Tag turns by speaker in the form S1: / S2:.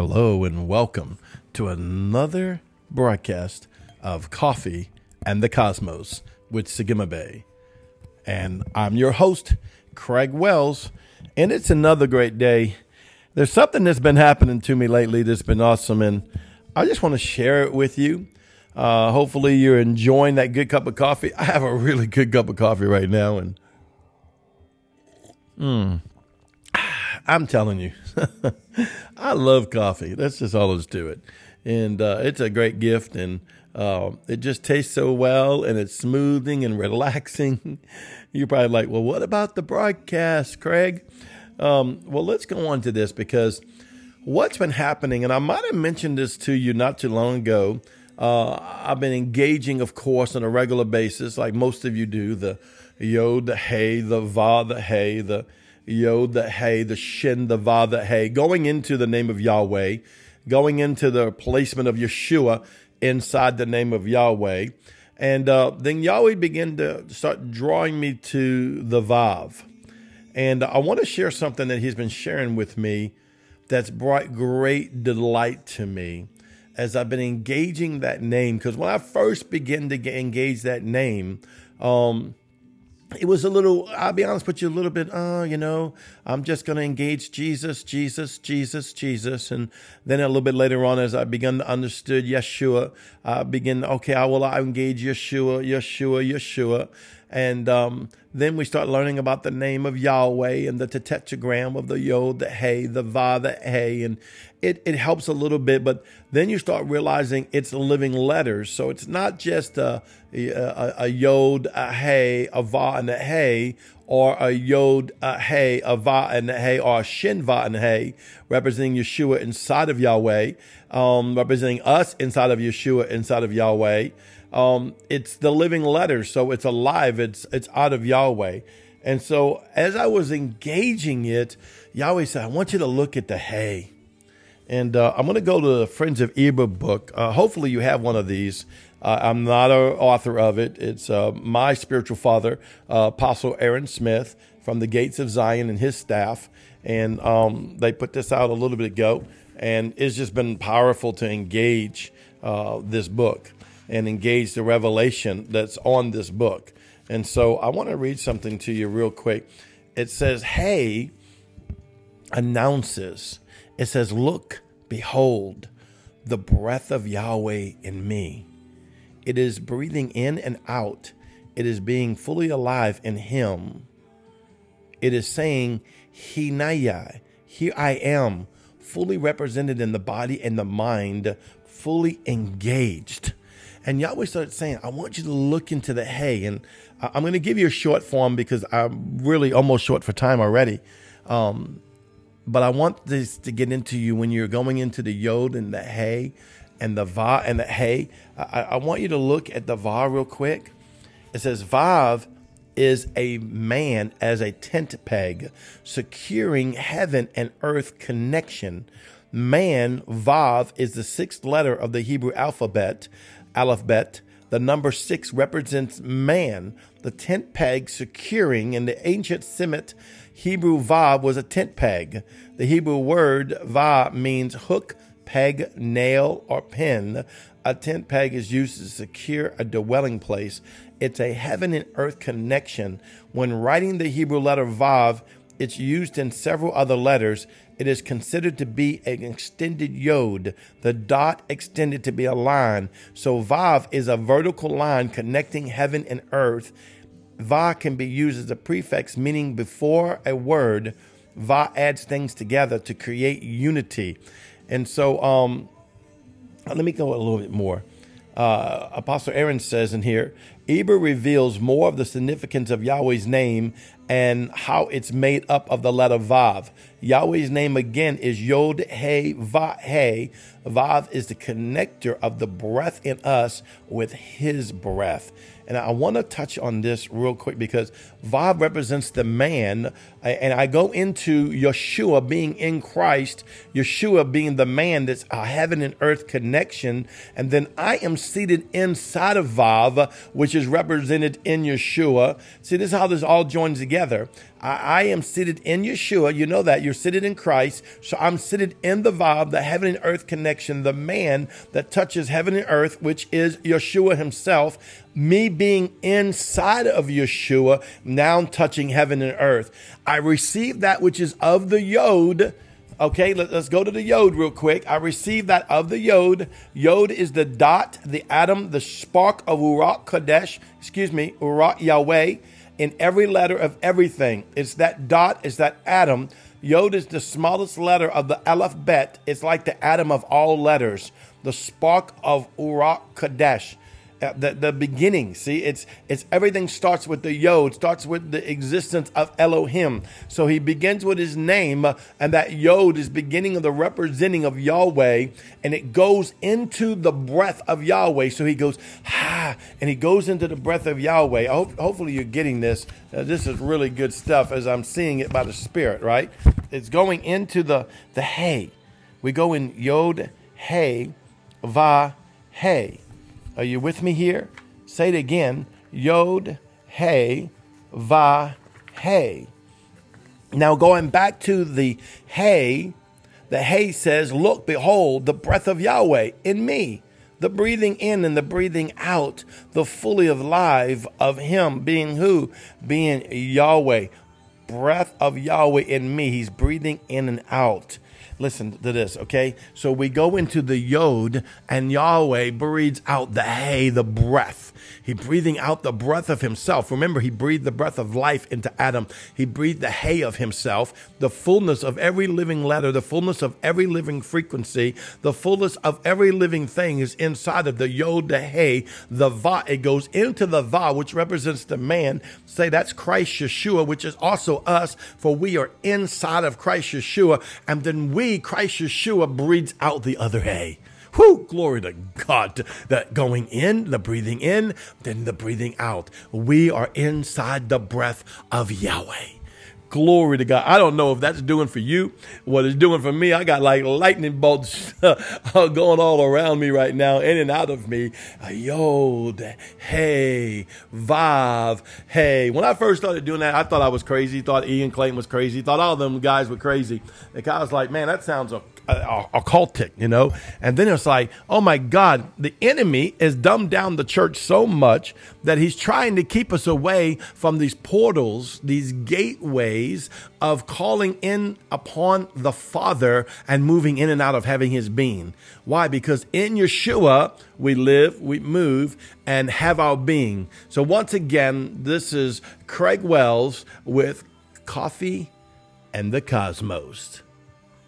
S1: Hello and welcome to another broadcast of Coffee and the Cosmos with Sigma Bay. And I'm your host, Craig Wells, and it's another great day. There's something that's been happening to me lately that's been awesome, and I just want to share it with you. Uh, hopefully, you're enjoying that good cup of coffee. I have a really good cup of coffee right now, and I'm telling you, I love coffee. That's just all there's to it. And uh, it's a great gift, and uh, it just tastes so well, and it's smoothing and relaxing. You're probably like, well, what about the broadcast, Craig? Um, well, let's go on to this because what's been happening, and I might have mentioned this to you not too long ago. Uh, I've been engaging, of course, on a regular basis, like most of you do. The yod, the hey, the va, the hey, the yod, the hey, the shin, the va, the hey, going into the name of Yahweh, going into the placement of Yeshua inside the name of Yahweh. And uh, then Yahweh began to start drawing me to the Vav. And I want to share something that he's been sharing with me that's brought great delight to me as I've been engaging that name. Because when I first began to engage that name, um, it was a little, I'll be honest with you, a little bit, oh, you know, I'm just going to engage Jesus, Jesus, Jesus, Jesus. And then a little bit later on, as I began to understood Yeshua, I begin, okay, I will I engage Yeshua, Yeshua, Yeshua. And um, then we start learning about the name of Yahweh and the tetragram of the Yod, the Hey, the Va, the Hey. And it, it helps a little bit, but then you start realizing it's living letters. So it's not just a, a, a Yod, a Hey, a Va, and a Hey, or a Yod, a Hey, a Va, and a Hey, or a Shin, Va, and a Hey, representing Yeshua inside of Yahweh, um, representing us inside of Yeshua, inside of Yahweh. Um, it's the living letter, so it's alive. It's it's out of Yahweh, and so as I was engaging it, Yahweh said, "I want you to look at the hay." And uh, I'm going to go to the Friends of Eber book. Uh, hopefully, you have one of these. Uh, I'm not an author of it. It's uh, my spiritual father, uh, Apostle Aaron Smith from the Gates of Zion and his staff. And um, they put this out a little bit ago. And it's just been powerful to engage uh, this book and engage the revelation that's on this book. And so I want to read something to you real quick. It says, Hey announces, it says, Look, behold, the breath of Yahweh in me. It is breathing in and out, it is being fully alive in Him. It is saying, Hinaya, here I am, fully represented in the body and the mind, fully engaged. And Yahweh started saying, I want you to look into the hay. And I'm going to give you a short form because I'm really almost short for time already. Um, but I want this to get into you when you're going into the yod and the hay and the va and the hay. I, I want you to look at the va real quick. It says, Vav is a man as a tent peg, securing heaven and earth connection. Man, Vav, is the sixth letter of the Hebrew alphabet alphabet. The number six represents man, the tent peg securing. In the ancient Semitic Hebrew, vav was a tent peg. The Hebrew word va means hook, peg, nail, or pin. A tent peg is used to secure a dwelling place. It's a heaven and earth connection. When writing the Hebrew letter vav, it's used in several other letters. It is considered to be an extended yod, the dot extended to be a line. So Vav is a vertical line connecting heaven and earth. Va can be used as a prefix, meaning before a word. Va adds things together to create unity. And so, um, let me go a little bit more. Uh, Apostle Aaron says in here, Eber reveals more of the significance of Yahweh's name and how it's made up of the letter Vav. Yahweh's name again is Yod He Va He. Vav is the connector of the breath in us with His breath. And I want to touch on this real quick because Vav represents the man. And I go into Yeshua being in Christ, Yeshua being the man that's a heaven and earth connection. And then I am seated inside of Vav, which is represented in Yeshua. See, this is how this all joins together I, am seated in Yeshua. You know that. You're seated in Christ. So I'm seated in the Vav, the heaven and earth connection, the man that touches heaven and earth, which is Yeshua himself. Me being inside of Yeshua, now touching heaven and earth. I receive that which is of the Yod Okay, let, us go to the Yod real quick. I received that of the Yod. Yod is the dot, the atom, the spark of Ruach Kadesh, excuse me, Ruach Yahweh, in every letter of everything. It's that dot, it's that atom. Yod is the smallest letter of the Aleph Bet. It's like the atom of all letters, the spark of Ruach Kadesh the, the beginning. See, it's it's everything starts with the yod, starts with the existence of Elohim. So he begins with his name, and that yod is beginning of the representing of Yahweh, and it goes into the breath of Yahweh. So he goes, ha, and he goes into the breath of Yahweh. Hope, hopefully you're getting this. Uh, this is really good stuff as I'm seeing it by the Spirit, right? It's going into the the hay. We go in yod, hay, va, hay. Are you with me here? Say it again. Yod, Hey, Va, Hey. Now, going back to the Hey, the Hey says, Look, behold, the breath of Yahweh in me. The breathing in and the breathing out, the fully alive of Him being who? Being Yahweh. Breath of Yahweh in me. He's breathing in and out. Listen to this, okay? So we go into the Yod, and Yahweh breathes out the hay, the breath. He breathing out the breath of himself. Remember, he breathed the breath of life into Adam. He breathed the hay of himself, the fullness of every living letter, the fullness of every living frequency, the fullness of every living thing is inside of the Yod, the hay, the Va. It goes into the Va, which represents the man. Say that's Christ Yeshua, which is also us, for we are inside of Christ Yeshua. And then we Christ Yeshua breathes out the other hay. Whew, glory to God. That going in, the breathing in, then the breathing out. We are inside the breath of Yahweh. Glory to God. I don't know if that's doing for you what it's doing for me. I got like lightning bolts uh, going all around me right now, in and out of me. Uh, Yod, hey, Vav, hey. When I first started doing that, I thought I was crazy. Thought Ian Clayton was crazy. Thought all them guys were crazy. And I was like, man, that sounds occultic, you know? And then it's like, oh my God, the enemy is dumbed down the church so much that he's trying to keep us away from these portals, these gateways of calling in upon the Father and moving in and out of having his being. Why? Because in Yeshua, we live, we move, and have our being. So once again, this is Craig Wells with Coffee and the Cosmos.